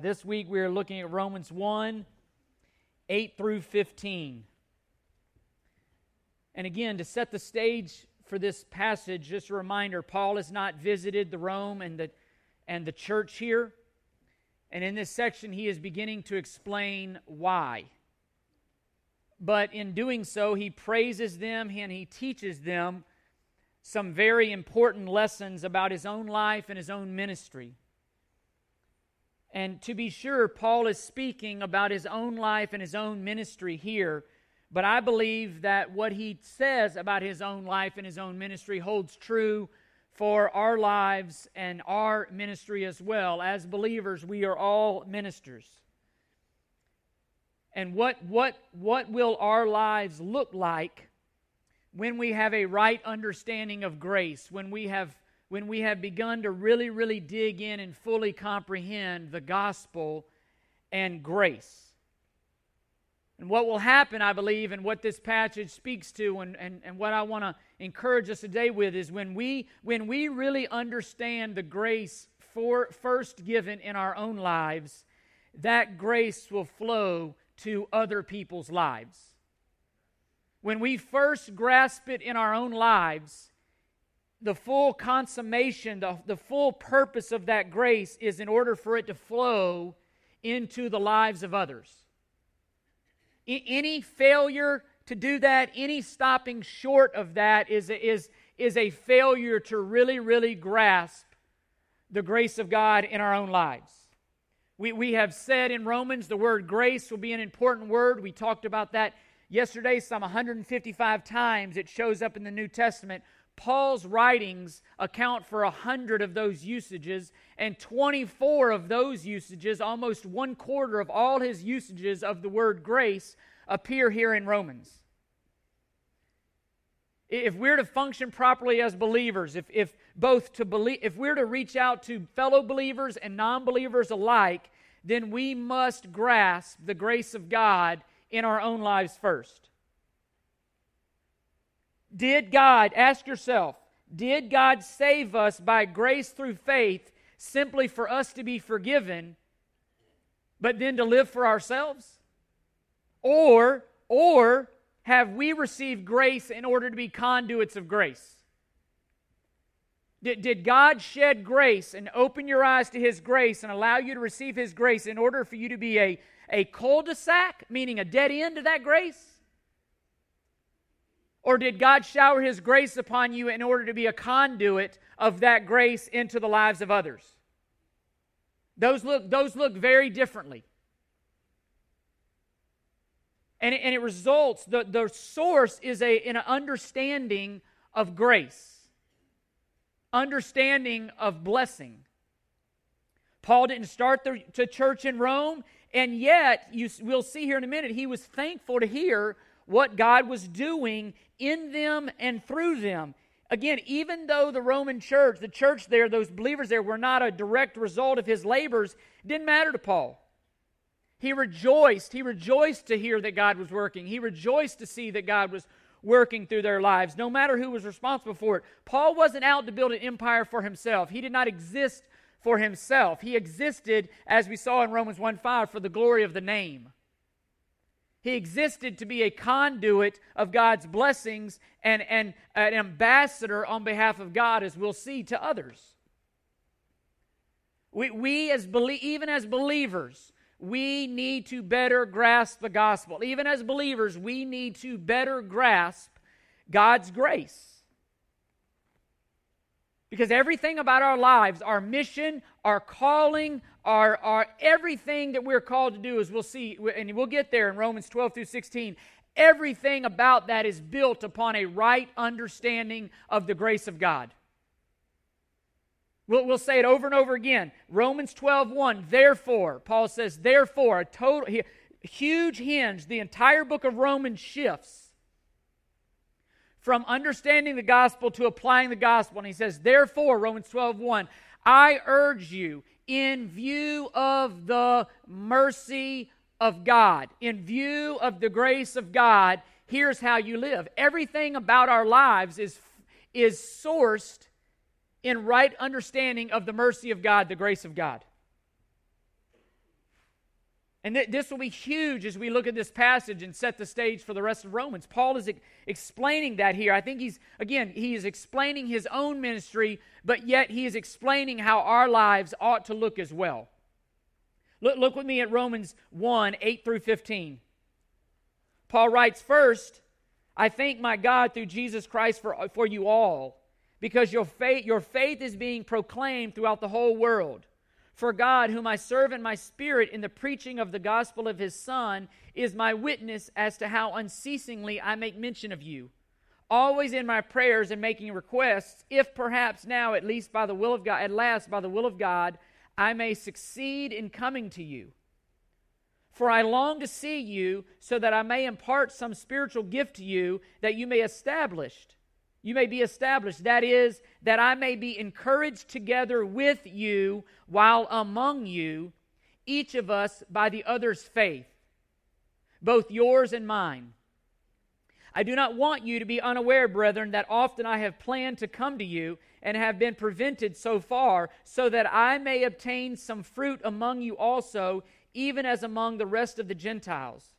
This week we are looking at Romans 1 8 through 15. And again, to set the stage for this passage, just a reminder Paul has not visited the Rome and the, and the church here. And in this section, he is beginning to explain why. But in doing so, he praises them and he teaches them some very important lessons about his own life and his own ministry. And to be sure, Paul is speaking about his own life and his own ministry here. But I believe that what he says about his own life and his own ministry holds true for our lives and our ministry as well. As believers, we are all ministers. And what, what, what will our lives look like when we have a right understanding of grace, when we have when we have begun to really, really dig in and fully comprehend the gospel and grace. And what will happen, I believe, and what this passage speaks to, and, and, and what I want to encourage us today with, is when we, when we really understand the grace for, first given in our own lives, that grace will flow to other people's lives. When we first grasp it in our own lives, the full consummation, the, the full purpose of that grace is in order for it to flow into the lives of others. I, any failure to do that, any stopping short of that, is, is, is a failure to really, really grasp the grace of God in our own lives. We, we have said in Romans the word grace will be an important word. We talked about that yesterday some 155 times. It shows up in the New Testament. Paul's writings account for a hundred of those usages, and 24 of those usages, almost one quarter of all his usages of the word grace, appear here in Romans. If we're to function properly as believers, if, if both to believe, if we're to reach out to fellow believers and non believers alike, then we must grasp the grace of God in our own lives first. Did God, ask yourself, did God save us by grace through faith simply for us to be forgiven, but then to live for ourselves? Or, or have we received grace in order to be conduits of grace? Did, did God shed grace and open your eyes to His grace and allow you to receive His grace in order for you to be a, a cul de sac, meaning a dead end to that grace? Or did God shower His grace upon you in order to be a conduit of that grace into the lives of others? Those look, those look very differently. And it, and it results, the, the source is a, in an understanding of grace, understanding of blessing. Paul didn't start the, the church in Rome, and yet, you, we'll see here in a minute, he was thankful to hear what God was doing in them and through them. Again, even though the Roman church, the church there, those believers there were not a direct result of his labors, didn't matter to Paul. He rejoiced. He rejoiced to hear that God was working. He rejoiced to see that God was working through their lives, no matter who was responsible for it. Paul wasn't out to build an empire for himself. He did not exist for himself. He existed, as we saw in Romans 1 5, for the glory of the name. He existed to be a conduit of God's blessings and, and an ambassador on behalf of God, as we'll see, to others. We, we as even as believers, we need to better grasp the gospel. Even as believers, we need to better grasp God's grace. Because everything about our lives, our mission, our calling, our, our everything that we're called to do, as we'll see, and we'll get there in Romans 12 through 16, everything about that is built upon a right understanding of the grace of God. We'll, we'll say it over and over again. Romans 12, 1, therefore, Paul says, therefore, a total, huge hinge, the entire book of Romans shifts from understanding the gospel to applying the gospel. And he says, Therefore, Romans 12, 1, I urge you, in view of the mercy of God, in view of the grace of God, here's how you live. Everything about our lives is, is sourced in right understanding of the mercy of God, the grace of God. And th- this will be huge as we look at this passage and set the stage for the rest of Romans. Paul is e- explaining that here. I think he's, again, he is explaining his own ministry, but yet he is explaining how our lives ought to look as well. Look, look with me at Romans 1 8 through 15. Paul writes, First, I thank my God through Jesus Christ for, for you all, because your faith, your faith is being proclaimed throughout the whole world. For God, whom I serve in my spirit in the preaching of the gospel of his Son, is my witness as to how unceasingly I make mention of you, always in my prayers and making requests, if perhaps now, at least by the will of God, at last by the will of God, I may succeed in coming to you. For I long to see you, so that I may impart some spiritual gift to you, that you may established you may be established. That is, that I may be encouraged together with you while among you, each of us by the other's faith, both yours and mine. I do not want you to be unaware, brethren, that often I have planned to come to you and have been prevented so far, so that I may obtain some fruit among you also, even as among the rest of the Gentiles.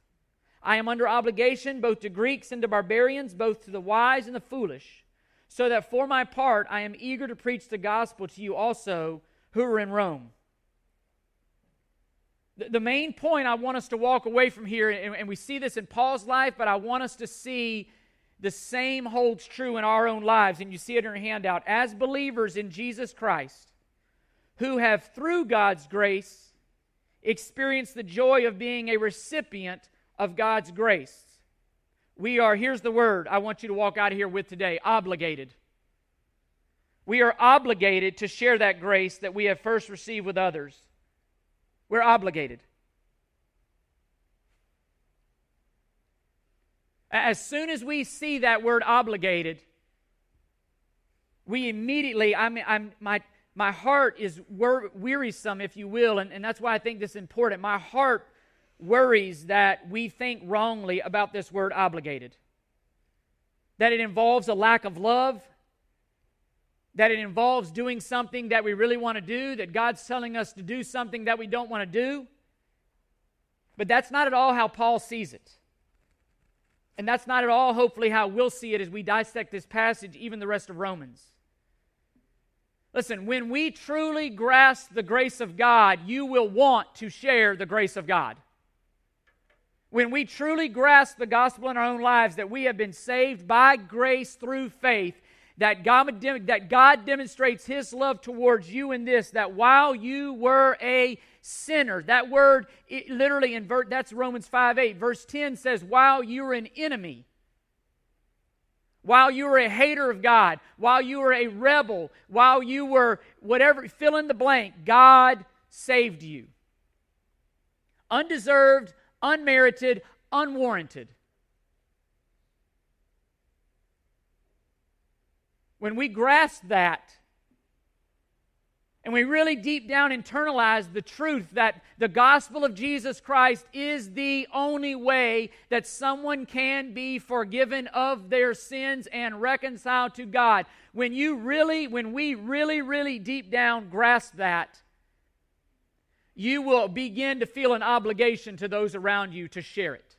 I am under obligation both to Greeks and to barbarians, both to the wise and the foolish, so that for my part I am eager to preach the gospel to you also who are in Rome. The, main point I want us to walk away from here, and we see this in Paul's life, but I want us to see the same holds true in our own lives, and you see it in your handout. As believers in Jesus Christ, who have through God's grace experienced the joy of being a recipient of God's grace. We are, here's the word I want you to walk out of here with today obligated. We are obligated to share that grace that we have first received with others. We're obligated. As soon as we see that word obligated, we immediately, I mean, I'm, my, my heart is wearisome, if you will, and, and that's why I think this is important. My heart worries that we think wrongly about this word obligated. That it involves a lack of love, that it involves doing something that we really want to do, that God's telling us to do something that we don't want to do. But that's not at all how Paul sees it. And that's not at all, hopefully, how we'll see it as we dissect this passage, even the rest of Romans. Listen, when we truly grasp the grace of God, you will want to share the grace of God when we truly grasp the gospel in our own lives that we have been saved by grace through faith, that God, that God demonstrates His love towards you in this, that while you were a sinner, that word literally in ver- that's Romans 5 8. Verse 10 says, while you were an enemy, while you were a hater of God, while you were a rebel, while you were whatever, fill in the blank, God saved you. Undeserved, unmerited, unwarranted. When we grasp that, and we really deep down internalize the truth that the gospel of Jesus Christ is the only way that someone can be forgiven of their sins and reconciled to God. When you really, when we really, really deep down grasp that, you will begin to feel an obligation to those around you to share it.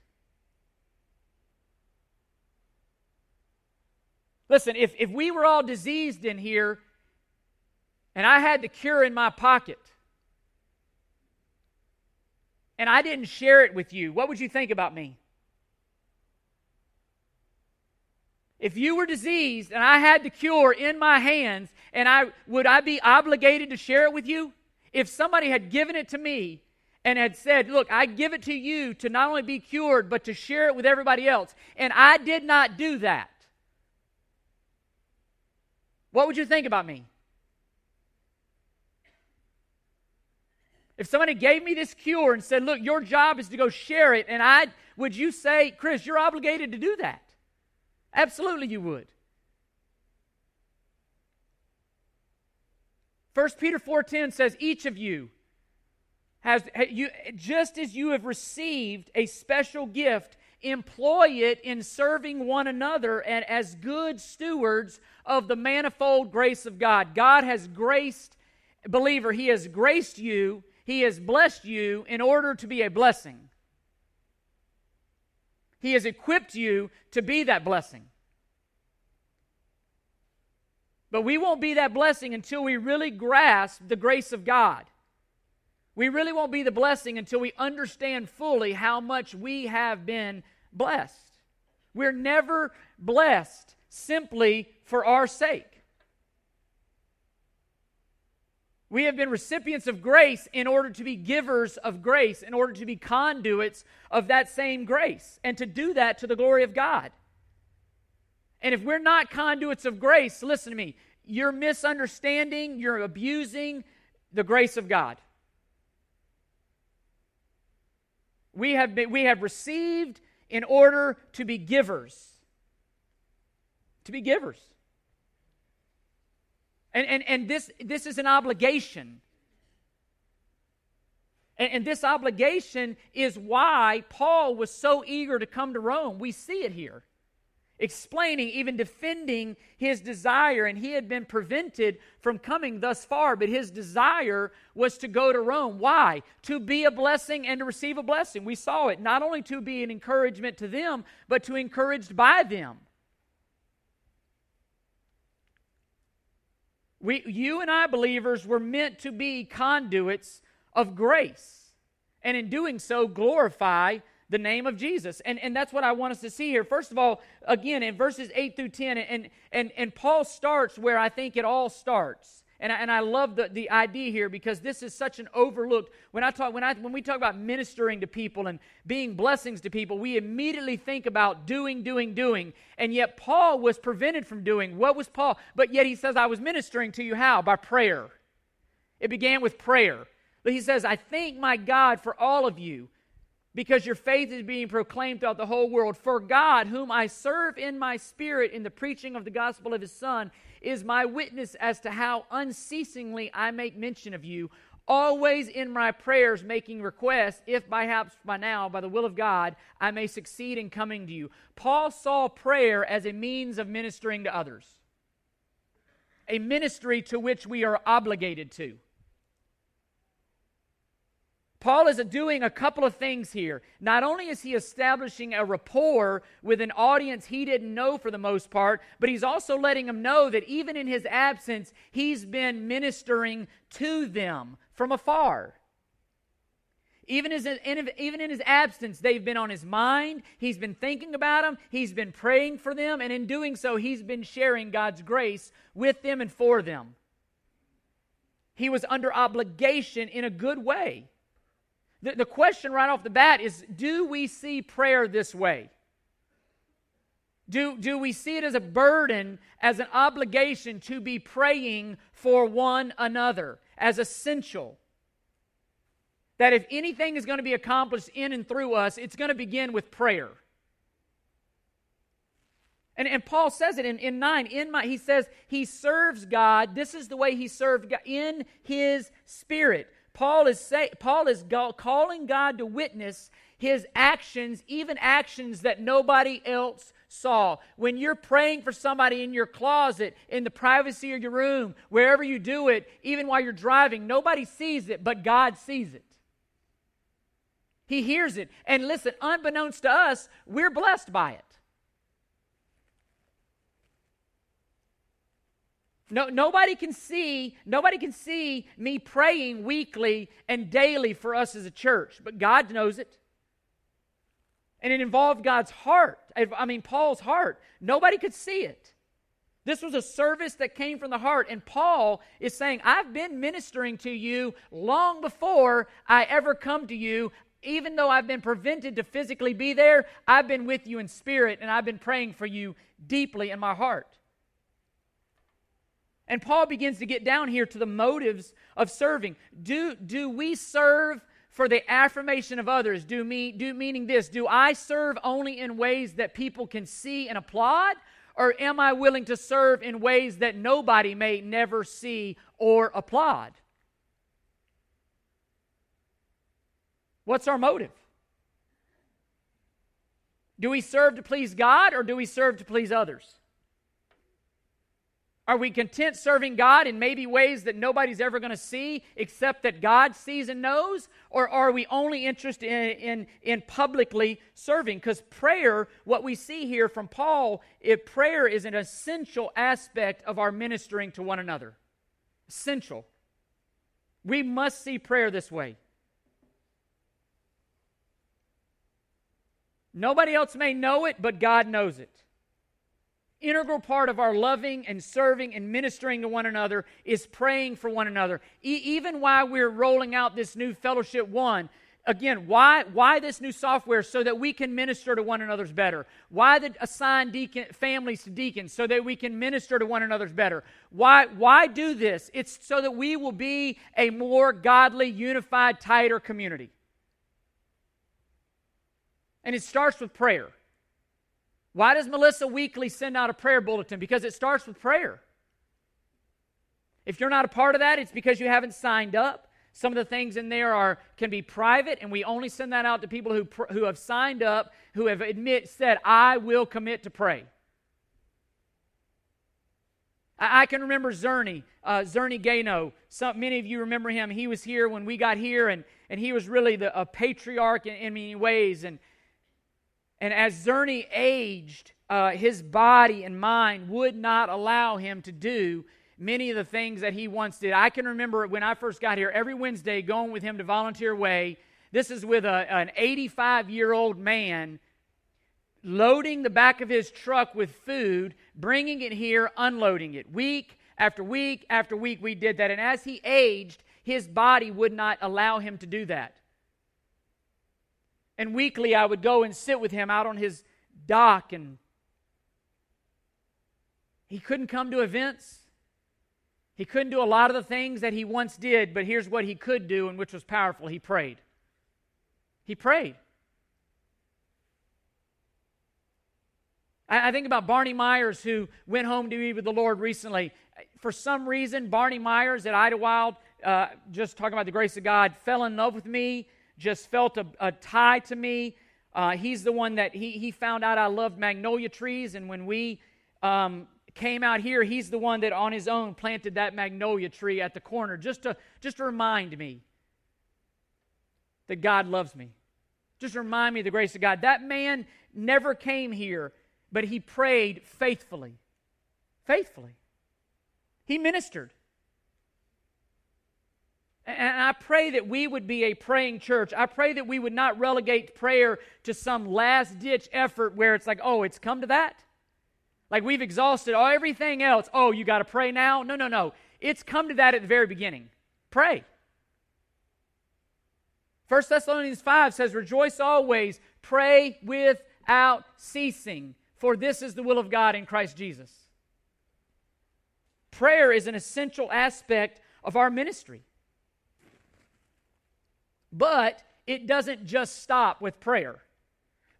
Listen, if, if we were all diseased in here and I had the cure in my pocket and I didn't share it with you, what would you think about me? If you were diseased and I had the cure in my hands, and I would I be obligated to share it with you? If somebody had given it to me and had said, Look, I give it to you to not only be cured, but to share it with everybody else, and I did not do that, what would you think about me? If somebody gave me this cure and said, Look, your job is to go share it, and I would you say, Chris, you're obligated to do that? Absolutely, you would. 1 Peter 4:10 says each of you has you just as you have received a special gift employ it in serving one another and as good stewards of the manifold grace of God. God has graced believer, he has graced you He has blessed you in order to be a blessing. He has equipped you to be that blessing. But we won't be that blessing until we really grasp the grace of God. We really won't be the blessing until we understand fully how much we have been blessed. We're never blessed simply for our sake. We have been recipients of grace in order to be givers of grace, in order to be conduits of that same grace, and to do that to the glory of God. And if we're not conduits of grace, listen to me, you're misunderstanding, you're abusing the grace of God. We have, been, we have received in order to be givers. To be givers. And, and, and this, this is an obligation. And, and this obligation is why Paul was so eager to come to Rome. We see it here explaining, even defending his desire. And he had been prevented from coming thus far, but his desire was to go to Rome. Why? To be a blessing and to receive a blessing. We saw it not only to be an encouragement to them, but to encouraged by them. We, you and I, believers, were meant to be conduits of grace. And in doing so, glorify the name of Jesus. And, and that's what I want us to see here. First of all, again, in verses 8 through 10, and, and, and Paul starts where I think it all starts. And I, and I love the, the idea here because this is such an overlooked. When I talk when I when we talk about ministering to people and being blessings to people, we immediately think about doing, doing, doing. And yet Paul was prevented from doing. What was Paul? But yet he says, I was ministering to you how? By prayer. It began with prayer. But he says, I thank my God for all of you because your faith is being proclaimed throughout the whole world. For God, whom I serve in my spirit in the preaching of the gospel of his Son, is my witness as to how unceasingly I make mention of you, always in my prayers making requests, if perhaps by now, by the will of God, I may succeed in coming to you. Paul saw prayer as a means of ministering to others, a ministry to which we are obligated to. Paul is doing a couple of things here. Not only is he establishing a rapport with an audience he didn't know for the most part, but he's also letting them know that even in his absence, he's been ministering to them from afar. Even, as, even in his absence, they've been on his mind. He's been thinking about them. He's been praying for them. And in doing so, he's been sharing God's grace with them and for them. He was under obligation in a good way. The, the question right off the bat is do we see prayer this way? Do, do we see it as a burden, as an obligation to be praying for one another, as essential? That if anything is going to be accomplished in and through us, it's going to begin with prayer. And, and Paul says it in, in 9. In my, he says he serves God. This is the way he served God in his spirit. Paul is, say, Paul is calling God to witness his actions, even actions that nobody else saw. When you're praying for somebody in your closet, in the privacy of your room, wherever you do it, even while you're driving, nobody sees it, but God sees it. He hears it. And listen, unbeknownst to us, we're blessed by it. No, nobody can see, nobody can see me praying weekly and daily for us as a church, but God knows it. And it involved God's heart. I mean, Paul's heart. Nobody could see it. This was a service that came from the heart. And Paul is saying, I've been ministering to you long before I ever come to you. Even though I've been prevented to physically be there, I've been with you in spirit and I've been praying for you deeply in my heart. And Paul begins to get down here to the motives of serving. Do, do we serve for the affirmation of others? Do me do meaning this, do I serve only in ways that people can see and applaud? Or am I willing to serve in ways that nobody may never see or applaud? What's our motive? Do we serve to please God or do we serve to please others? Are we content serving God in maybe ways that nobody's ever going to see except that God sees and knows? Or are we only interested in, in, in publicly serving? Because prayer, what we see here from Paul, if prayer is an essential aspect of our ministering to one another. Essential. We must see prayer this way. Nobody else may know it, but God knows it integral part of our loving and serving and ministering to one another is praying for one another. E- even while we're rolling out this new fellowship one, again, why, why this new software? So that we can minister to one another's better. Why the assigned deacon, families to deacons? So that we can minister to one another's better. Why, why do this? It's so that we will be a more godly, unified, tighter community. And it starts with prayer. Why does Melissa Weekly send out a prayer bulletin? Because it starts with prayer. If you're not a part of that, it's because you haven't signed up. Some of the things in there are can be private, and we only send that out to people who, who have signed up, who have admit said, "I will commit to pray." I, I can remember Zerny, uh, Zerny Gano. Some, many of you remember him. He was here when we got here, and, and he was really the, a patriarch in, in many ways. And and as Zerny aged, uh, his body and mind would not allow him to do many of the things that he once did. I can remember when I first got here, every Wednesday going with him to Volunteer Way. This is with a, an 85 year old man loading the back of his truck with food, bringing it here, unloading it. Week after week after week, we did that. And as he aged, his body would not allow him to do that. And weekly, I would go and sit with him out on his dock, and he couldn't come to events. He couldn't do a lot of the things that he once did, but here's what he could do, and which was powerful he prayed. He prayed. I, think about Barney Myers, who went home to be with the Lord recently. For some reason, Barney Myers at Idlewild, uh, just talking about the grace of God, fell in love with me just felt a, a tie to me. Uh, he's the one that he, he found out I loved magnolia trees, and when we um, came out here, he's the one that on his own planted that magnolia tree at the corner just to, just to remind me that God loves me. Just remind me of the grace of God. That man never came here, but he prayed faithfully. Faithfully. He ministered. And I pray that we would be a praying church. I pray that we would not relegate prayer to some last ditch effort where it's like, oh, it's come to that. Like we've exhausted all everything else. Oh, you got to pray now? No, no, no. It's come to that at the very beginning. Pray. 1 Thessalonians 5 says, Rejoice always, pray without ceasing, for this is the will of God in Christ Jesus. Prayer is an essential aspect of our ministry. But it doesn't just stop with prayer.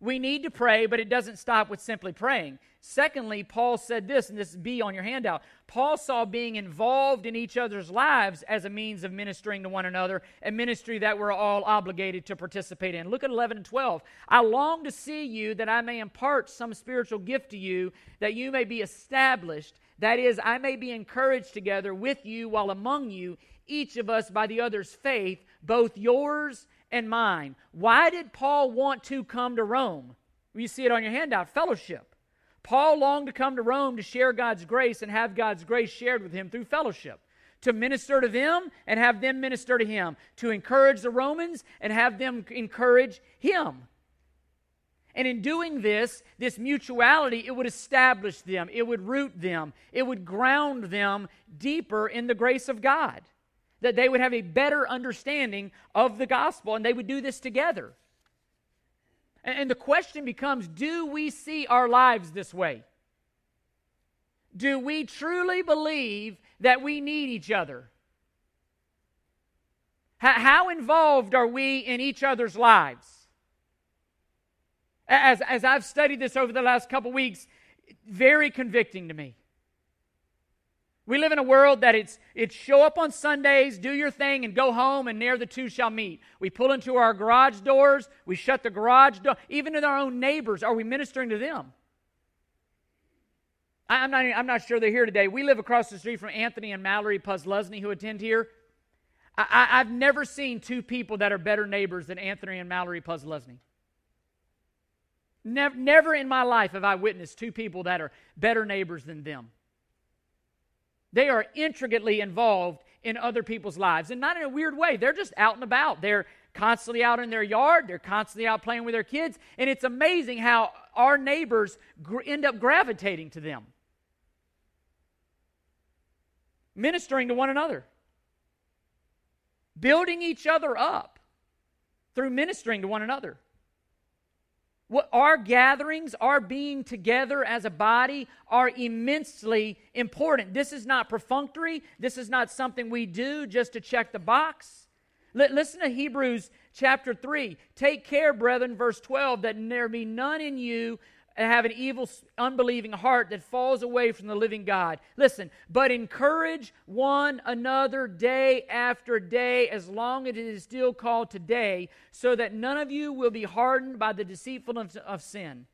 We need to pray, but it doesn't stop with simply praying. Secondly, Paul said this, and this is B on your handout. Paul saw being involved in each other's lives as a means of ministering to one another, a ministry that we're all obligated to participate in. Look at 11 and 12. I long to see you that I may impart some spiritual gift to you, that you may be established. That is, I may be encouraged together with you while among you, each of us by the other's faith both yours and mine. Why did Paul want to come to Rome? You see it on your handout fellowship. Paul longed to come to Rome to share God's grace and have God's grace shared with him through fellowship. To minister to them and have them minister to him. To encourage the Romans and have them encourage him. And in doing this, this mutuality, it would establish them, it would root them, it would ground them deeper in the grace of God that they would have a better understanding of the gospel and they would do this together. And the question becomes do we see our lives this way? Do we truly believe that we need each other? How involved are we in each other's lives? As, as I've studied this over the last couple weeks, very convicting to me. We live in a world that it's, it's show up on Sundays, do your thing, and go home, and near the two shall meet. We pull into our garage doors, we shut the garage door. Even to our own neighbors, are we ministering to them? I'm not, I'm not sure they're here today. We live across the street from Anthony and Mallory Puzlesny, who attend here. I, have never seen two people that are better neighbors than Anthony and Mallory Puzlesny. Never, never in my life have I witnessed two people that are better neighbors than them. They are intricately involved in other people's lives, and not in a weird way. They're just out and about. They're constantly out in their yard, they're constantly out playing with their kids, and it's amazing how our neighbors gr- end up gravitating to them, ministering to one another, building each other up through ministering to one another. What our gatherings, our being together as a body are immensely important. This is not perfunctory. This is not something we do just to check the box. L- listen to Hebrews chapter 3. Take care, brethren, verse 12, that there be none in you and have an evil, unbelieving heart that falls away from the living God. Listen, but encourage one another day after day, as long as it is still called today, so that none of you will be hardened by the deceitfulness of sin.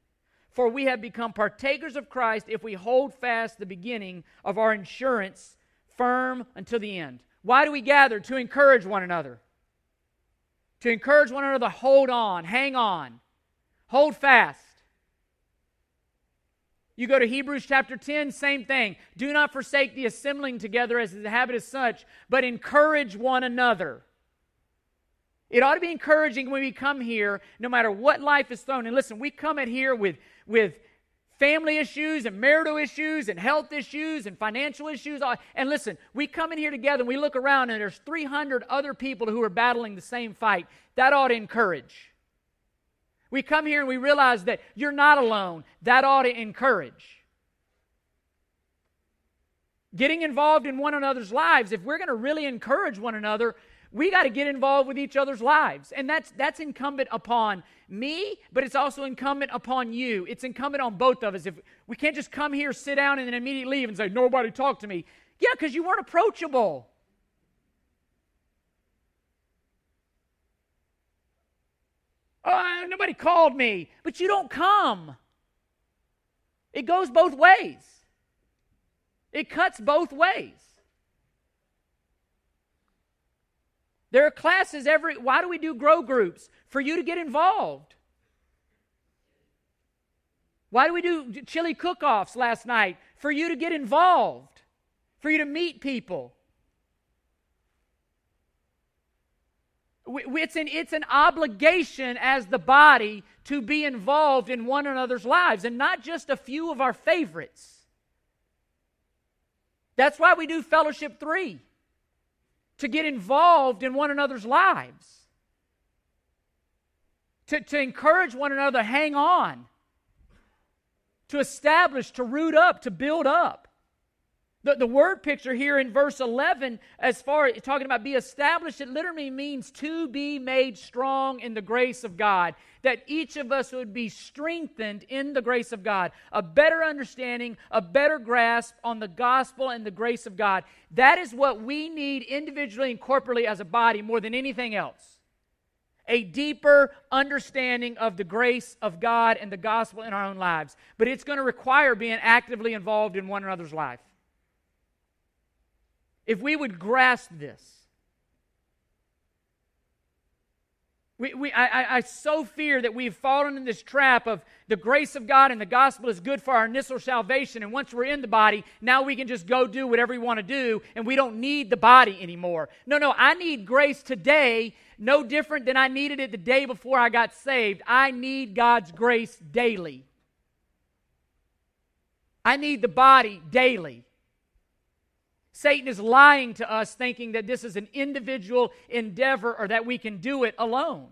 For we have become partakers of Christ if we hold fast the beginning of our insurance firm until the end. Why do we gather? To encourage one another. To encourage one another, to hold on, hang on, hold fast. You go to Hebrews chapter 10, same thing. Do not forsake the assembling together as the habit is such, but encourage one another. It ought to be encouraging when we come here, no matter what life is thrown. And listen, we come in here with, with family issues and marital issues and health issues and financial issues. And listen, we come in here together and we look around and there's 300 other people who are battling the same fight. That ought to encourage. We come here and we realize that you're not alone. That ought to encourage. Getting involved in one another's lives, if we're going to really encourage one another, we got to get involved with each other's lives. And that's that's incumbent upon me, but it's also incumbent upon you. It's incumbent on both of us. If we can't just come here, sit down, and then immediately leave and say, Nobody talk to me. Yeah, because you weren't approachable. Oh, nobody called me. But you don't come. It goes both ways, it cuts both ways. There are classes every. Why do we do grow groups? For you to get involved. Why do we do chili cook offs last night? For you to get involved, for you to meet people. It's an, it's an obligation as the body to be involved in one another's lives and not just a few of our favorites. That's why we do Fellowship 3 to get involved in one another's lives, to, to encourage one another, hang on, to establish, to root up, to build up. The, the word picture here in verse 11, as far as talking about be established, it literally means to be made strong in the grace of God. That each of us would be strengthened in the grace of God, a better understanding, a better grasp on the gospel and the grace of God. That is what we need individually and corporately as a body more than anything else. A deeper understanding of the grace of God and the gospel in our own lives. But it's going to require being actively involved in one another's life if we would grasp this. We, we, I, I so fear that we've fallen in this trap of the grace of God and the gospel is good for our initial salvation. And once we're in the body, now we can just go do whatever we want to do and we don't need the body anymore. No, no, I need grace today, no different than I needed it the day before I got saved. I need God's grace daily. I need the body daily. Satan is lying to us, thinking that this is an individual endeavor or that we can do it alone.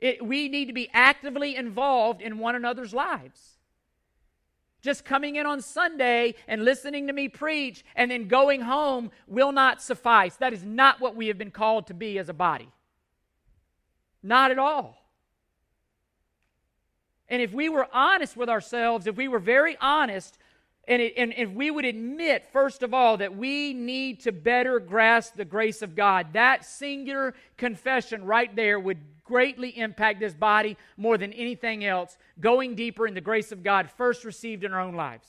It, we need to be actively involved in one another's lives. Just coming in on Sunday and listening to me preach and then going home will not suffice. That is not what we have been called to be as a body. Not at all. And if we were honest with ourselves, if we were very honest, and, it, and if we would admit, first of all, that we need to better grasp the grace of God, that singular confession right there would greatly impact this body more than anything else, going deeper in the grace of God first received in our own lives.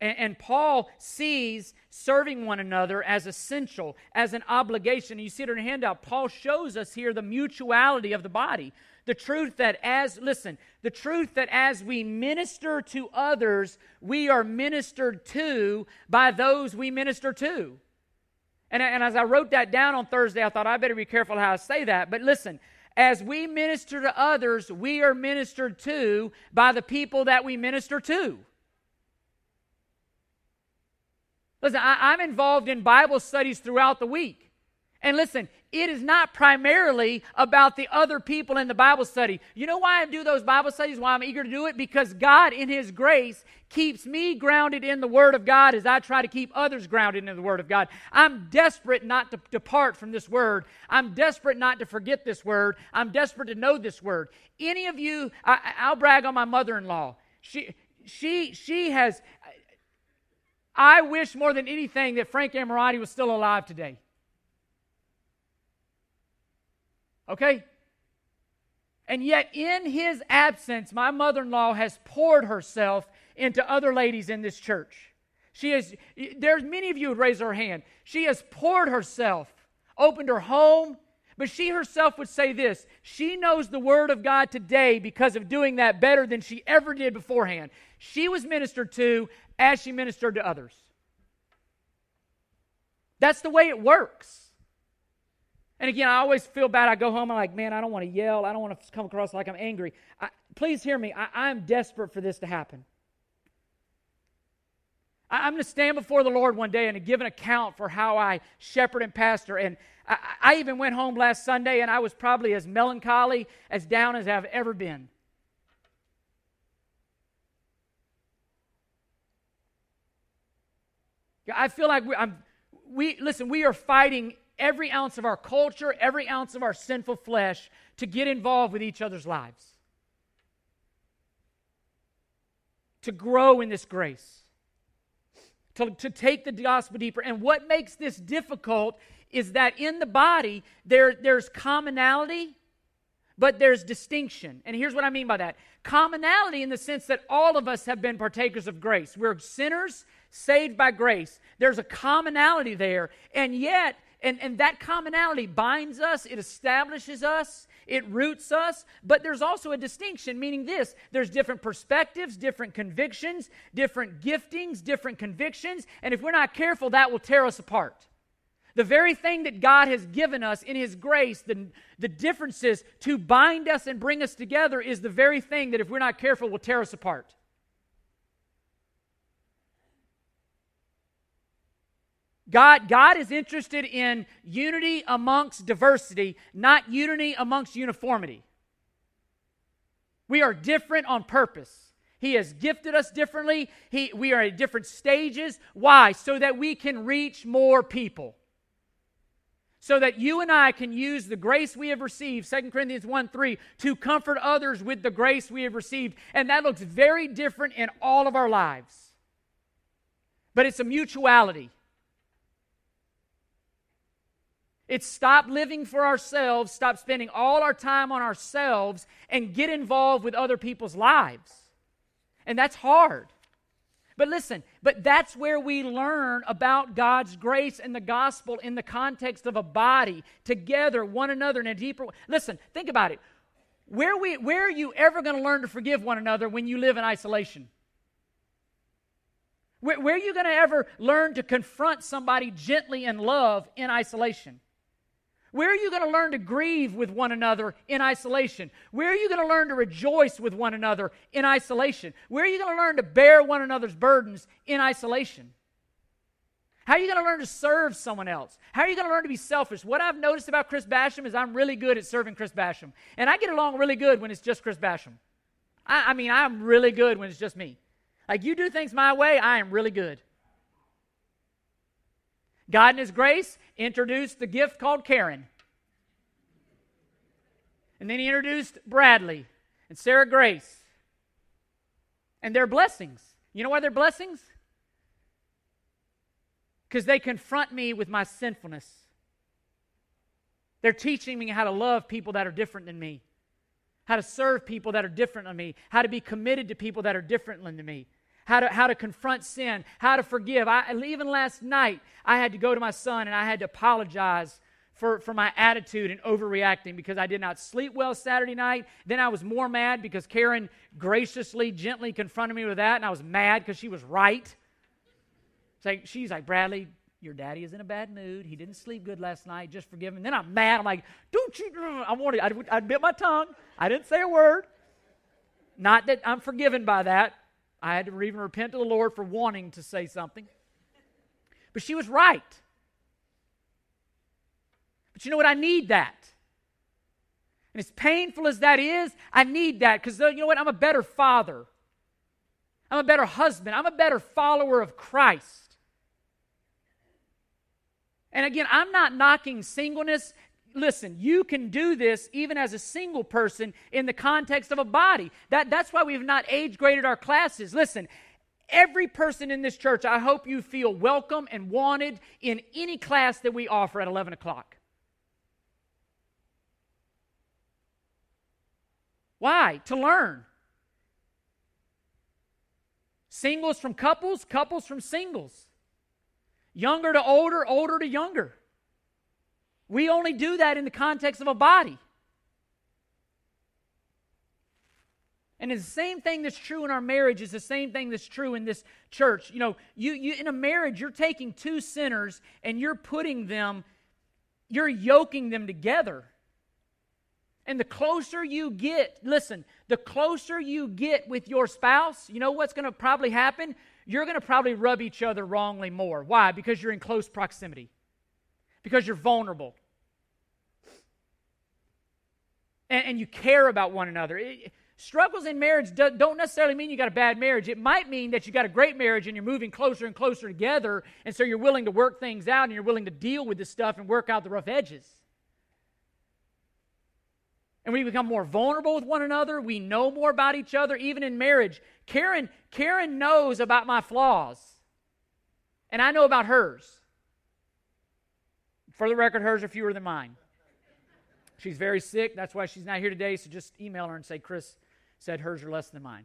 And, and, Paul sees serving one another as essential, as an obligation. You see it in handout. Paul shows us here the mutuality of the body. The truth that as, listen, the truth that as we minister to others, we are ministered to by those we minister to. And, and as I wrote that down on Thursday, I thought I better be careful how I say that. But listen, as we minister to others, we are ministered to by the people that we minister to. Listen, I, am involved in Bible studies throughout the week. And listen, it is not primarily about the other people in the Bible study. You know why I do those Bible studies? Why I'm eager to do it? Because God, in His grace, keeps me grounded in the Word of God as I try to keep others grounded in the Word of God. I'm desperate not to depart from this Word. I'm desperate not to forget this Word. I'm desperate to know this Word. Any of you, I, will brag on my mother in law. She, she, she has, I wish more than anything that Frank Amorati was still alive today. Okay? And yet, in his absence, my mother in law has poured herself into other ladies in this church. She has, there's many of you would raise her hand. She has poured herself, opened her home, but she herself would say this she knows the Word of God today because of doing that better than she ever did beforehand. She was ministered to as she ministered to others. That's the way it works. And again, I always feel bad. I go home, I'm like, man, I don't want to yell. I don't want to come across like I'm angry. I, please hear me. I, am desperate for this to happen. I, am going to stand before the Lord one day and give an account for how I shepherd and pastor. And I, I even went home last Sunday and I was probably as melancholy, as down as I've ever been. I feel like we, I'm, we listen. We are fighting every ounce of our culture, every ounce of our sinful flesh to get involved with each other's lives, to grow in this grace, to, to take the gospel deeper. And what makes this difficult is that in the body, there, there's commonality, but there's distinction. And here's what I mean by that commonality in the sense that all of us have been partakers of grace. We're sinners saved by grace. There's a commonality there. And yet, and, and that commonality binds us, it establishes us, it roots us, but there's also a distinction, meaning this there's different perspectives, different convictions, different giftings, different convictions, and if we're not careful, that will tear us apart. The very thing that God has given us in His grace, the, the differences to bind us and bring us together, is the very thing that, if we're not careful, will tear us apart. God, God is interested in unity amongst diversity, not unity amongst uniformity. We are different on purpose. He has gifted us differently. He, we are at different stages. Why? So that we can reach more people. So that you and I can use the grace we have received, 2 Corinthians 1 3, to comfort others with the grace we have received. And that looks very different in all of our lives. But it's a mutuality. It's stop living for ourselves, stop spending all our time on ourselves, and get involved with other people's lives. And that's hard. But listen, but that's where we learn about God's grace and the gospel in the context of a body together, one another in a deeper way. Listen, think about it. Where, we, where are you ever going to learn to forgive one another when you live in isolation? Where, where are you going to ever learn to confront somebody gently in love in isolation? Where are you going to learn to grieve with one another in isolation? Where are you going to learn to rejoice with one another in isolation? Where are you going to learn to bear one another's burdens in isolation? How are you going to learn to serve someone else? How are you going to learn to be selfish? What I've noticed about Chris Basham is I'm really good at serving Chris Basham. And I get along really good when it's just Chris Basham. I, I mean, I'm really good when it's just me. Like, you do things my way, I am really good. God in His grace introduced the gift called Karen. And then He introduced Bradley and Sarah Grace. And their blessings. You know why they're blessings? Because they confront me with my sinfulness. They're teaching me how to love people that are different than me, how to serve people that are different than me, how to be committed to people that are different than me, how to, how to confront sin, how to forgive. I, even last night, I had to go to my son and I had to apologize for, for my attitude and overreacting because I did not sleep well Saturday night. Then I was more mad because Karen graciously, gently confronted me with that, and I was mad because she was right. It's like, she's like, Bradley, your daddy is in a bad mood. He didn't sleep good last night. Just forgive him. Then I'm mad. I'm like, don't you? I wanted, I, I bit my tongue. I didn't say a word. Not that I'm forgiven by that. I had to even repent to the Lord for wanting to say something. But she was right. But you know what? I need that. And as painful as that is, I need that because you know what? I'm a better father. I'm a better husband. I'm a better follower of Christ. And again, I'm not knocking singleness. Listen, you can do this even as a single person in the context of a body. That, that's why we've not age graded our classes. Listen, every person in this church, I hope you feel welcome and wanted in any class that we offer at 11 o'clock. Why? To learn. Singles from couples, couples from singles. Younger to older, older to younger. We only do that in the context of a body. And the same thing that's true in our marriage is the same thing that's true in this church. You know, you, you in a marriage, you're taking two sinners and you're putting them, you're yoking them together. And the closer you get, listen, the closer you get with your spouse, you know what's going to probably happen? You're going to probably rub each other wrongly more. Why? Because you're in close proximity, because you're vulnerable. And, and you care about one another. It, struggles in marriage do, don't necessarily mean you got a bad marriage. It might mean that you got a great marriage and you're moving closer and closer together, and so you're willing to work things out and you're willing to deal with this stuff and work out the rough edges and we become more vulnerable with one another. We know more about each other, even in marriage. Karen, Karen knows about my flaws, and I know about hers. For the record, hers are fewer than mine. She's very sick. That's why she's not here today. So just email her and say, Chris said hers are less than mine.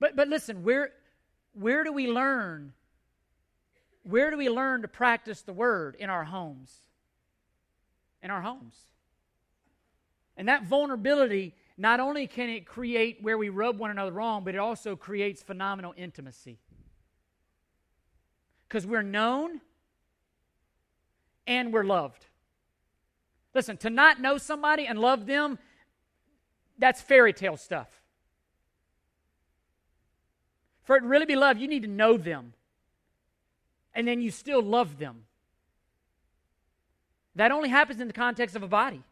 But, but listen, where, where do we learn? Where do we learn to practice the word in our homes? in our homes. And that vulnerability, not only can it create where we rub one another wrong, but it also creates phenomenal intimacy. Because we're known and we're loved. Listen, to not know somebody and love them, that's fairy tale stuff. For it really be love, you need to know them. And then you still love them. That only happens in the context of a body.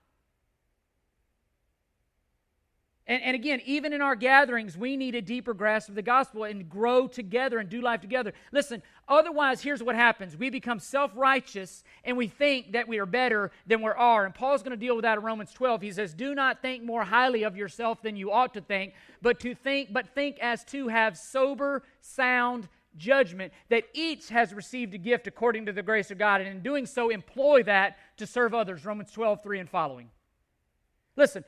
And, and, again, even in our gatherings, we need a deeper grasp of the gospel and grow together and do life together. Listen, otherwise, here's what happens we become self righteous and we think that we are better than we are. And Paul's going to deal with that in Romans 12. He says, Do not think more highly of yourself than you ought to think, but to think, but think as to have sober, sound judgment, that each has received a gift according to the grace of God, and in doing so, employ that to serve others. Romans 12, 3 and following. Listen,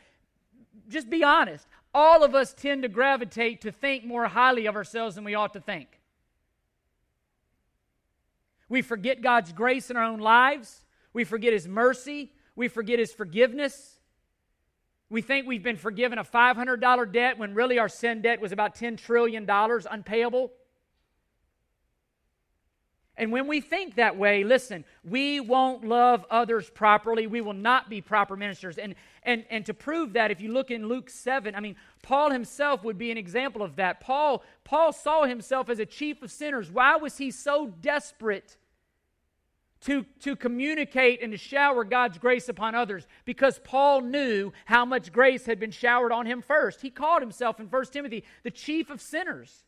just be honest. All of us tend to gravitate to think more highly of ourselves than we ought to think. We forget God's grace in our own lives. We forget His mercy. We forget His forgiveness. We think we've been forgiven a $500 debt when really our sin debt was about $10 trillion unpayable. And when we think that way, listen, we won't love others properly. We will not be proper ministers. And, and, and to prove that, if you look in Luke 7, I mean, Paul himself would be an example of that. Paul, Paul saw himself as a chief of sinners. Why was he so desperate to, to communicate and to shower God's grace upon others? Because Paul knew how much grace had been showered on him first. He called himself in 1 Timothy the chief of sinners.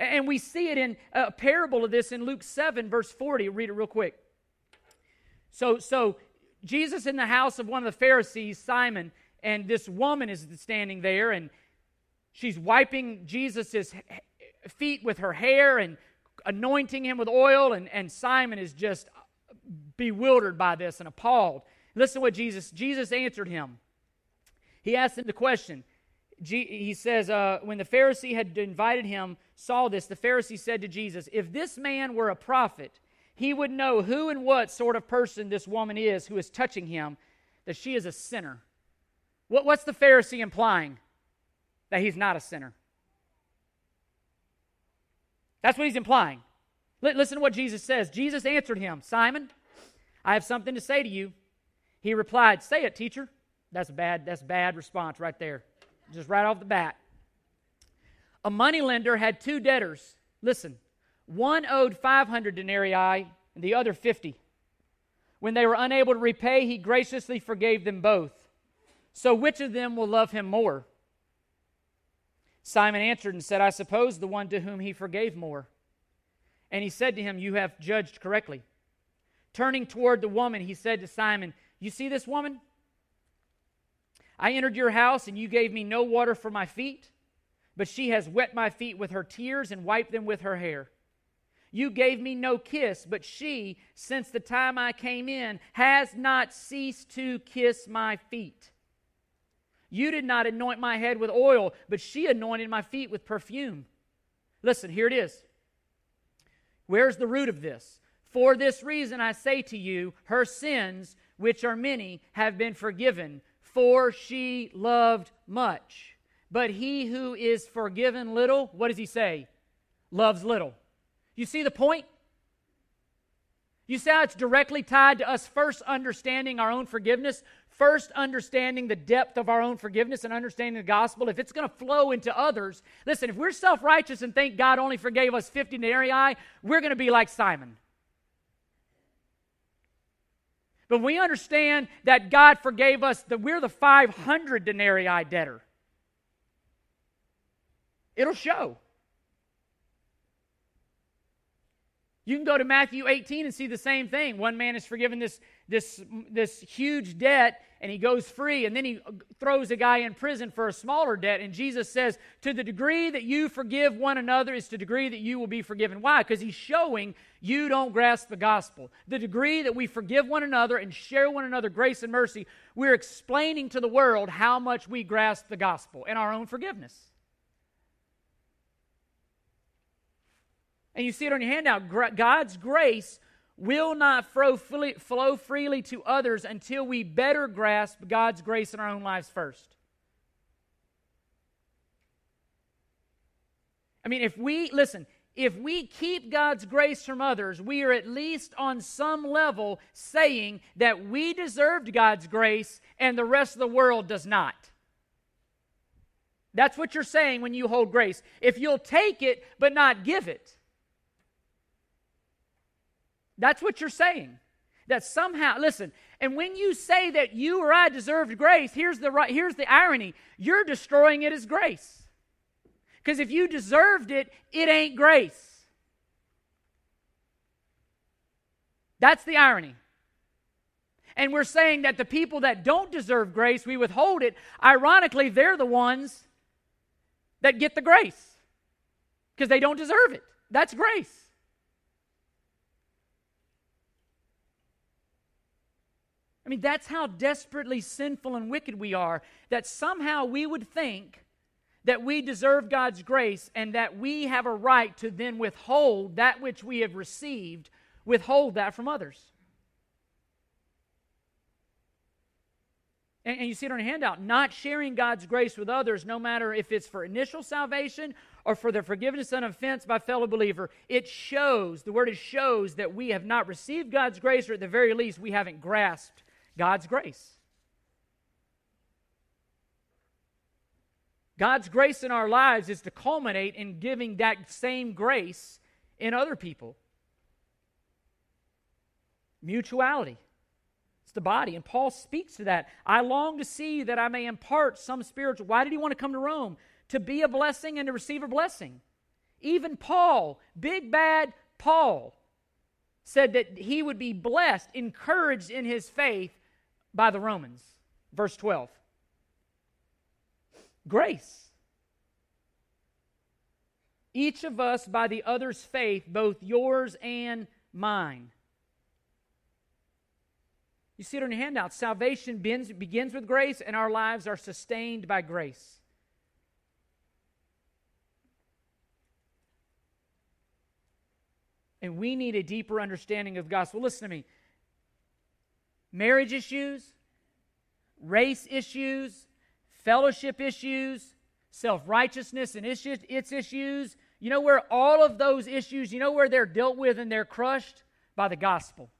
And we see it in a parable of this in Luke 7, verse 40. Read it real quick. So, so Jesus in the house of one of the Pharisees, Simon, and this woman is standing there, and she's wiping Jesus' feet with her hair and anointing him with oil, and, and Simon is just bewildered by this and appalled. Listen to what Jesus, Jesus answered him. He asked him the question, he says, uh, when the Pharisee had invited him, saw this, the Pharisee said to Jesus, If this man were a prophet, he would know who and what sort of person this woman is who is touching him, that she is a sinner. What, what's the Pharisee implying? That he's not a sinner. That's what he's implying. L- listen to what Jesus says. Jesus answered him, Simon, I have something to say to you. He replied, Say it, teacher. That's bad. That's bad response right there. Just right off the bat. A moneylender had two debtors. Listen, one owed 500 denarii and the other 50. When they were unable to repay, he graciously forgave them both. So which of them will love him more? Simon answered and said, I suppose the one to whom he forgave more. And he said to him, You have judged correctly. Turning toward the woman, he said to Simon, You see this woman? I entered your house, and you gave me no water for my feet, but she has wet my feet with her tears and wiped them with her hair. You gave me no kiss, but she, since the time I came in, has not ceased to kiss my feet. You did not anoint my head with oil, but she anointed my feet with perfume. Listen, here it is. Where's the root of this? For this reason I say to you, her sins, which are many, have been forgiven for she loved much. But he who is forgiven little, what does he say? Loves little. You see the point? You see how it's directly tied to us first understanding our own forgiveness, first understanding the depth of our own forgiveness and understanding the gospel. If it's going to flow into others, listen, if we're self righteous and think God only forgave us 50 denarii, we're going to be like Simon. But we understand that God forgave us, that we're the 500 denarii debtor. It'll show. You can go to Matthew 18 and see the same thing. One man is forgiven this, this, this huge debt, and he goes free, and then he throws a guy in prison for a smaller debt. And Jesus says, To the degree that you forgive one another is to the degree that you will be forgiven. Why? Because he's showing you don't grasp the gospel. The degree that we forgive one another and share one another grace and mercy, we're explaining to the world how much we grasp the gospel and our own forgiveness. And you see it on your handout God's grace will not flow freely, to others until we better grasp God's grace in our own lives first. I mean, if we, listen, if we keep God's grace from others, we are at least on some level saying that we deserved God's grace and the rest of the world does not. That's what you're saying when you hold grace. If you'll take it but not give it, that's what you're saying. That somehow, listen, and when you say that you or I deserved grace, here's the, right, here's the irony you're destroying it as grace. Because if you deserved it, it ain't grace. That's the irony. And we're saying that the people that don't deserve grace, we withhold it. Ironically, they're the ones that get the grace because they don't deserve it. That's grace. I mean, that's how desperately sinful and wicked we are that somehow we would think that we deserve God's grace and that we have a right to then withhold that which we have received, withhold that from others. And, and, you see it on a handout. Not sharing God's grace with others, no matter if it's for initial salvation or for the forgiveness and offense by fellow believer, it shows, the word is shows that we have not received God's grace, or at the very least, we haven't grasped God's grace. God's grace in our lives is to culminate in giving that same grace in other people. Mutuality. It's the body. And Paul speaks to that. I long to see that I may impart some spiritual. Why did he want to come to Rome? To be a blessing and to receive a blessing. Even Paul, big bad Paul, said that he would be blessed, encouraged in his faith by the Romans. Verse 12. Grace. Each of us by the other's faith, both yours and mine. You see it on your handout. Salvation begins with grace, and our lives are sustained by grace. And we need a deeper understanding of gospel. Listen to me. Marriage issues, race issues, fellowship issues, self righteousness and its issues. You know where all of those issues, you know where they're dealt with and they're crushed? By the gospel.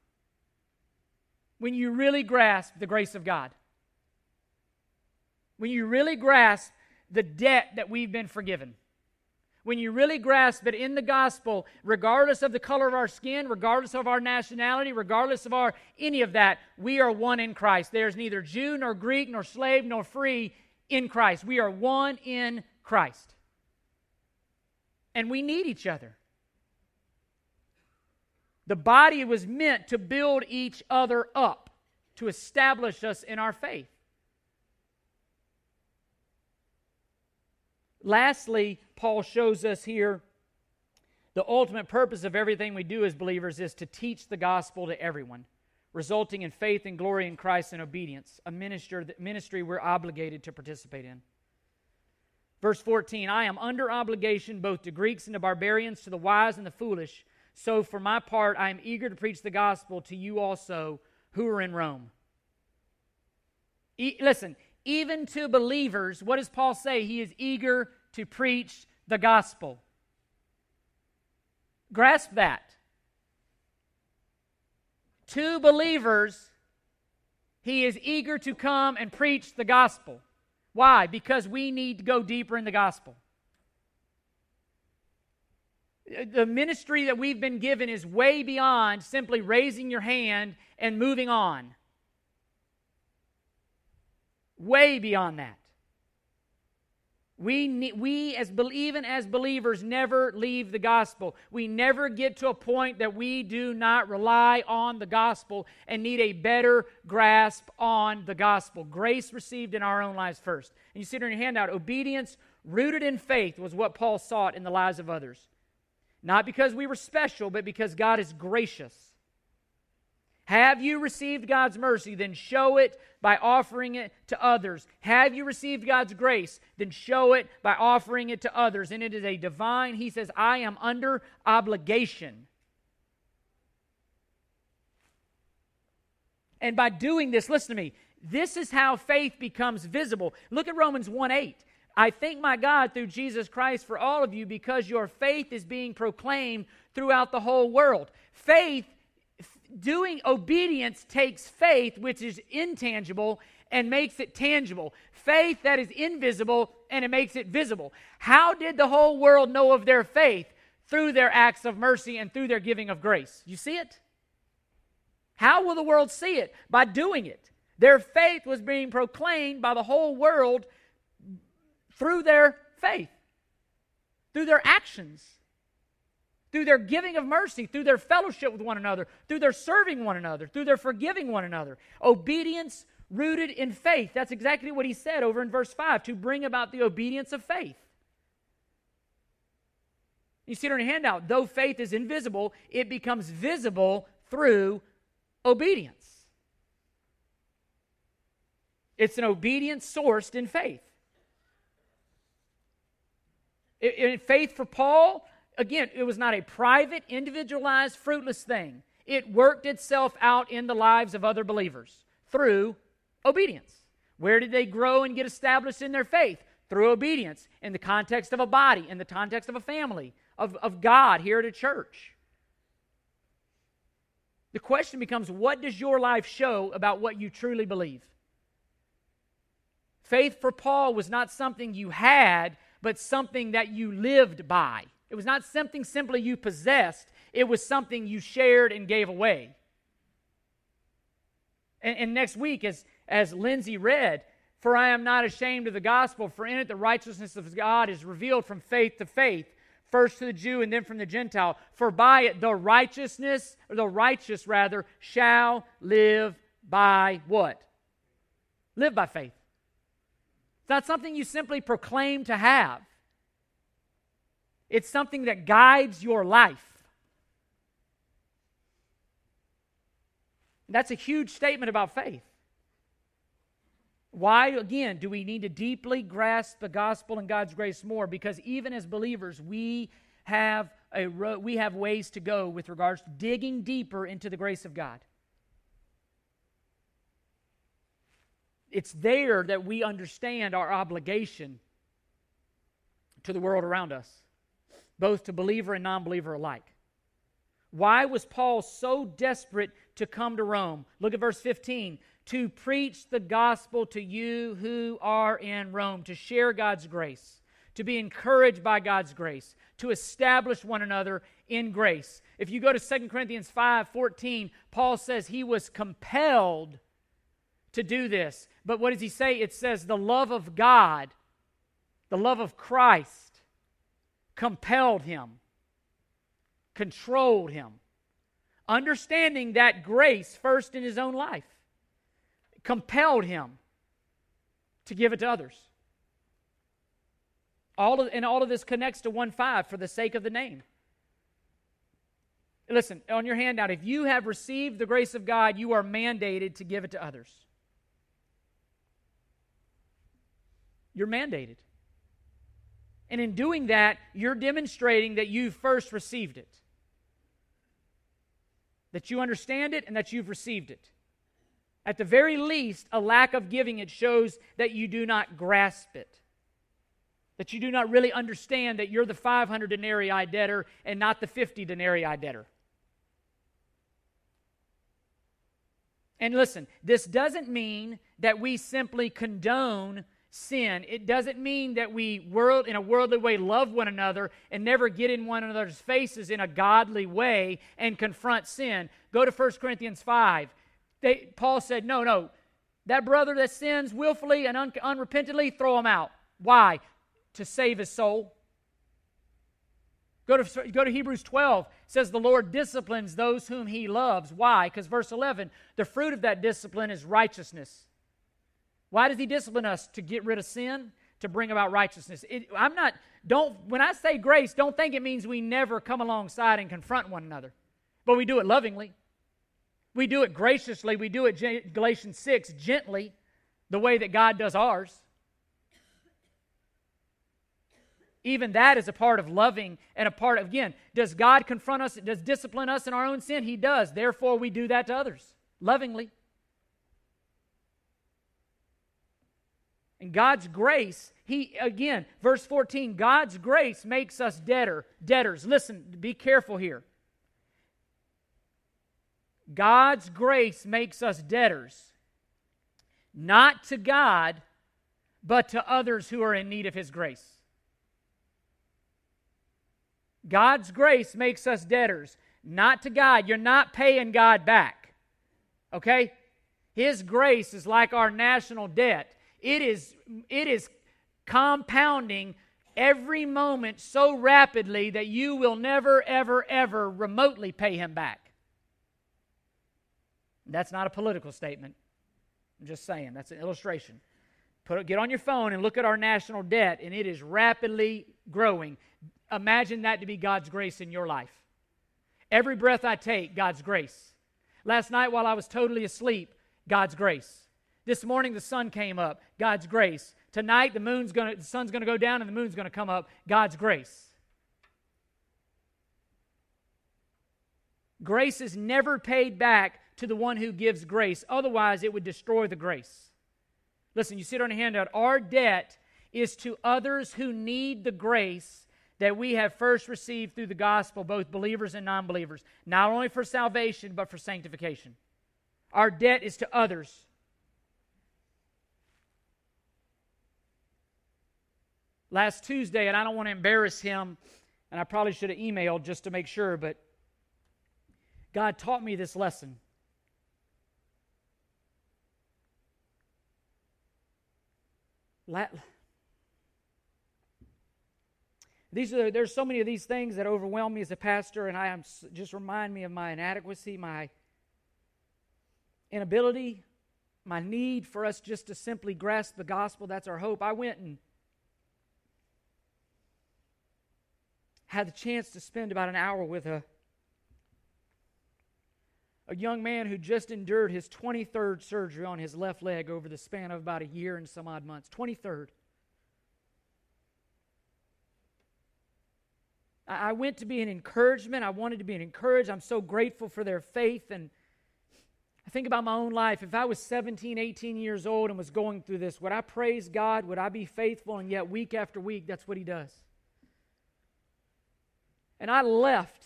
When you really grasp the grace of God. When you really grasp the debt that we've been forgiven. When you really grasp that in the gospel, regardless of the color of our skin, regardless of our nationality, regardless of our any of that, we are one in Christ. There's neither Jew nor Greek nor slave nor free in Christ. We are one in Christ. And we need each other. The body was meant to build each other up, to establish us in our faith. Lastly, Paul shows us here the ultimate purpose of everything we do as believers is to teach the gospel to everyone, resulting in faith and glory in Christ and obedience, a ministry we're obligated to participate in. Verse 14 I am under obligation both to Greeks and to barbarians, to the wise and the foolish. So, for my part, I am eager to preach the gospel to you also who are in Rome. E- listen, even to believers, what does Paul say? He is eager to preach the gospel. Grasp that. To believers, he is eager to come and preach the gospel. Why? Because we need to go deeper in the gospel. The ministry that we've been given is way beyond simply raising your hand and moving on. Way beyond that. We, we as even as believers never leave the gospel. We never get to a point that we do not rely on the gospel and need a better grasp on the gospel. Grace received in our own lives first. And you see it in your handout. Obedience rooted in faith was what Paul sought in the lives of others. Not because we were special, but because God is gracious. Have you received God's mercy? Then show it by offering it to others. Have you received God's grace? Then show it by offering it to others. And it is a divine, he says, I am under obligation. And by doing this, listen to me, this is how faith becomes visible. Look at Romans 1 8. I thank my God through Jesus Christ for all of you because your faith is being proclaimed throughout the whole world. Faith doing obedience takes faith, which is intangible, and makes it tangible. Faith that is invisible, and it makes it visible. How did the whole world know of their faith? Through their acts of mercy and through their giving of grace. You see it? How will the world see it? By doing it. Their faith was being proclaimed by the whole world through their faith, through their actions through their giving of mercy, through their fellowship with one another, through their serving one another, through their forgiving one another. Obedience rooted in faith. That's exactly what he said over in verse 5 to bring about the obedience of faith. You see it on your handout. Though faith is invisible, it becomes visible through obedience. It's an obedience sourced in faith. In faith for Paul, again, it was not a private, individualized, fruitless thing. It worked itself out in the lives of other believers through obedience. Where did they grow and get established in their faith? Through obedience, in the context of a body, in the context of a family, of, of God here at a church. The question becomes what does your life show about what you truly believe? Faith for Paul was not something you had, but something that you lived by. It was not something simply you possessed, it was something you shared and gave away. And, and next week, as, as Lindsay read, for I am not ashamed of the gospel, for in it the righteousness of God is revealed from faith to faith, first to the Jew and then from the Gentile. For by it the righteousness, or the righteous rather, shall live by what? Live by faith. It's not something you simply proclaim to have. It's something that guides your life. That's a huge statement about faith. Why, again, do we need to deeply grasp the gospel and God's grace more? Because even as believers, we have a ro- we have ways to go with regards to digging deeper into the grace of God. It's there that we understand our obligation to the world around us, both to believer and non believer alike. Why was Paul so desperate to come to Rome? Look at verse 15. To preach the gospel to you who are in Rome, to share God's grace, to be encouraged by God's grace, to establish one another in grace. If you go to 2 Corinthians 5 14, Paul says he was compelled to do this. But what does he say? It says the love of God, the love of Christ, compelled him, controlled him. Understanding that grace first in his own life compelled him to give it to others. All of, and all of this connects to 1 5 for the sake of the name. Listen, on your handout, if you have received the grace of God, you are mandated to give it to others. You're mandated. And in doing that, you're demonstrating that you first received it, that you understand it, and that you've received it. At the very least, a lack of giving it shows that you do not grasp it, that you do not really understand that you're the 500 denarii debtor and not the 50 denarii debtor. And listen, this doesn't mean that we simply condone sin. It doesn't mean that we world in a worldly way love one another and never get in one another's faces in a godly way and confront sin. Go to 1 Corinthians 5. They, Paul said, "No, no. That brother that sins willfully and un- unrepentantly, throw him out. Why? To save his soul." Go to, go to Hebrews 12. It says the Lord disciplines those whom he loves. Why? Because verse 11, the fruit of that discipline is righteousness. Why does he discipline us? To get rid of sin, to bring about righteousness. It, I'm not, don't, when I say grace, don't think it means we never come alongside and confront one another. But we do it lovingly. We do it graciously. We do it, Galatians 6, gently, the way that God does ours. Even that is a part of loving and a part of, again, does God confront us, does discipline us in our own sin? He does. Therefore, we do that to others lovingly. And God's grace, he again, verse 14, God's grace makes us debtor, debtors. Listen, be careful here. God's grace makes us debtors, not to God, but to others who are in need of his grace. God's grace makes us debtors, not to God. You're not paying God back. Okay? His grace is like our national debt. It is, it is compounding every moment so rapidly that you will never, ever, ever remotely pay him back. That's not a political statement. I'm just saying, that's an illustration. Put, get on your phone and look at our national debt, and it is rapidly growing. Imagine that to be God's grace in your life. Every breath I take, God's grace. Last night, while I was totally asleep, God's grace. This morning the sun came up, God's grace. Tonight the moon's going the sun's going to go down and the moon's going to come up, God's grace. Grace is never paid back to the one who gives grace. Otherwise, it would destroy the grace. Listen, you see it on a handout. Our debt is to others who need the grace that we have first received through the gospel, both believers and non believers, not only for salvation, but for sanctification. Our debt is to others. Last Tuesday, and I don't want to embarrass him, and I probably should have emailed just to make sure, but God taught me this lesson. these are there's so many of these things that overwhelm me as a pastor, and I am just remind me of my inadequacy, my inability, my need for us just to simply grasp the gospel. That's our hope. I went and had the chance to spend about an hour with a, a young man who just endured his 23rd surgery on his left leg over the span of about a year and some odd months. 23rd. I went to be an encouragement. I wanted to be an encouraged. I'm so grateful for their faith. And I think about my own life. If I was 17, 18 years old and was going through this, would I praise God? Would I be faithful? And yet, week after week, that's what He does. And I left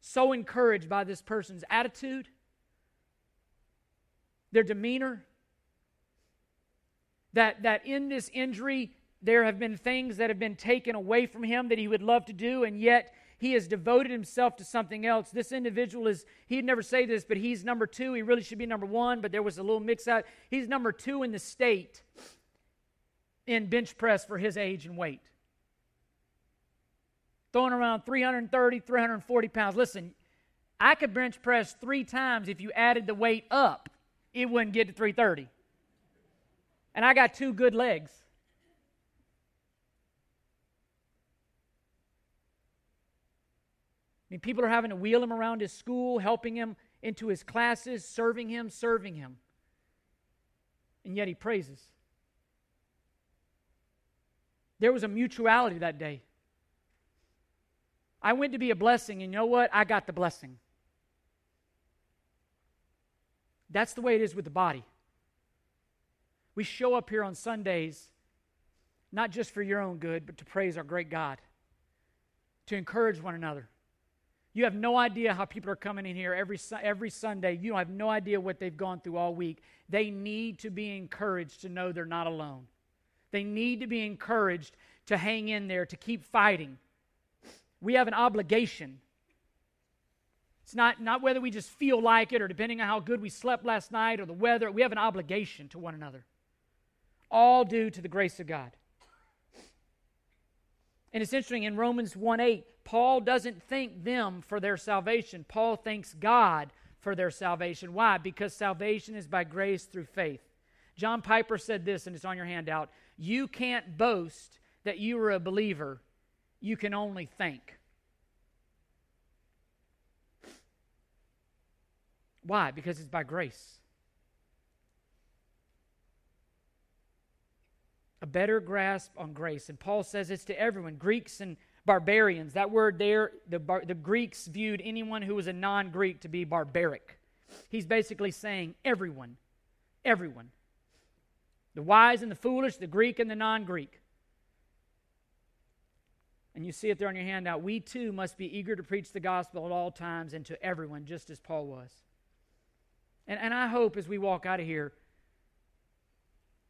so encouraged by this person's attitude, their demeanor, that, that in this injury, there have been things that have been taken away from him that he would love to do, and yet he has devoted himself to something else. This individual is, he'd never say this, but he's number two. He really should be number one, but there was a little mix up. He's number two in the state in bench press for his age and weight. Throwing around 330, 340 pounds. Listen, I could bench press three times if you added the weight up, it wouldn't get to 330. And I got two good legs. I mean, people are having to wheel him around his school, helping him into his classes, serving him, serving him. And yet he praises. There was a mutuality that day. I went to be a blessing, and you know what? I got the blessing. That's the way it is with the body. We show up here on Sundays not just for your own good, but to praise our great God, to encourage one another. You have no idea how people are coming in here every, every Sunday. You have no idea what they've gone through all week. They need to be encouraged to know they're not alone. They need to be encouraged to hang in there, to keep fighting. We have an obligation. It's not, not whether we just feel like it or depending on how good we slept last night or the weather. We have an obligation to one another. All due to the grace of God. And it's interesting in Romans 1 8, Paul doesn't thank them for their salvation. Paul thanks God for their salvation. Why? Because salvation is by grace through faith. John Piper said this, and it's on your handout You can't boast that you were a believer, you can only think. Why? Because it's by grace. A better grasp on grace. And Paul says it's to everyone, Greeks and barbarians. That word there, the, bar, the Greeks viewed anyone who was a non Greek to be barbaric. He's basically saying everyone, everyone. The wise and the foolish, the Greek and the non Greek. And you see it there on your handout. We too must be eager to preach the gospel at all times and to everyone, just as Paul was. And, and I hope as we walk out of here,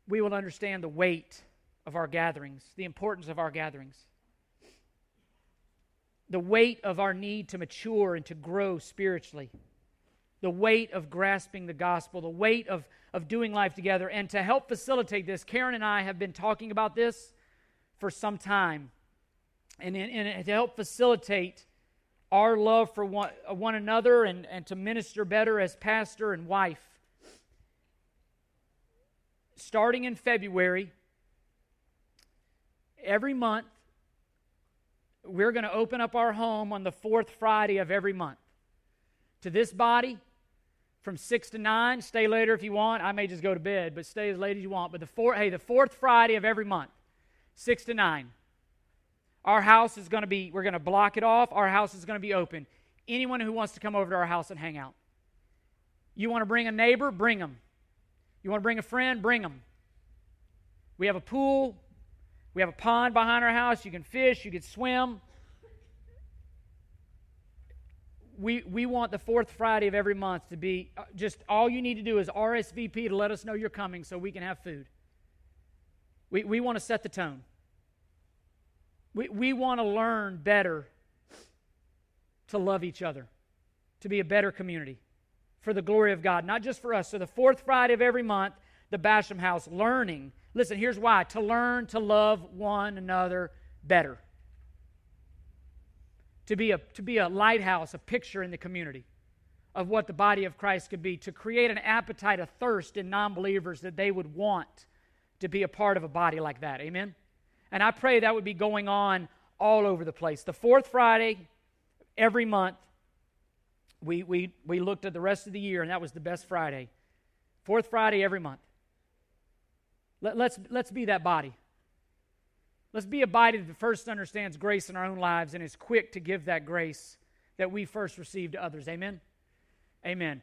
we will understand the weight of our gatherings, the importance of our gatherings the weight of our need to mature and to grow spiritually, the weight of grasping the gospel, the weight of, of doing life together. And to help facilitate this, Karen and I have been talking about this for some time. And, and to help facilitate our love for one, uh, one another and, and to minister better as pastor and wife. Starting in February, every month, we're going to open up our home on the fourth Friday of every month. To this body, from 6 to 9. Stay later if you want. I may just go to bed, but stay as late as you want. But the four, hey, the fourth Friday of every month, 6 to 9. Our house is going to be, we're going to block it off. Our house is going to be open. Anyone who wants to come over to our house and hang out. You want to bring a neighbor? Bring them. You want to bring a friend? Bring them. We have a pool. We have a pond behind our house. You can fish, you can swim. We, we want the fourth Friday of every month to be uh, just all you need to do is RSVP to let us know you're coming so we can have food. We, we want to set the tone. We, we want to learn better to love each other, to be a better community for the glory of God, not just for us. So, the fourth Friday of every month, the Basham House, learning Listen, here's why to learn to love one another better. To be, a, to be a lighthouse, a picture in the community of what the body of Christ could be, to create an appetite, a thirst in non believers that they would want to be a part of a body like that. Amen? And I pray that would be going on all over the place. The fourth Friday every month, we, we, we looked at the rest of the year, and that was the best Friday. Fourth Friday every month. Let, let's, let's be that body. Let's be abided that first understands grace in our own lives and is quick to give that grace that we first received to others. Amen? Amen.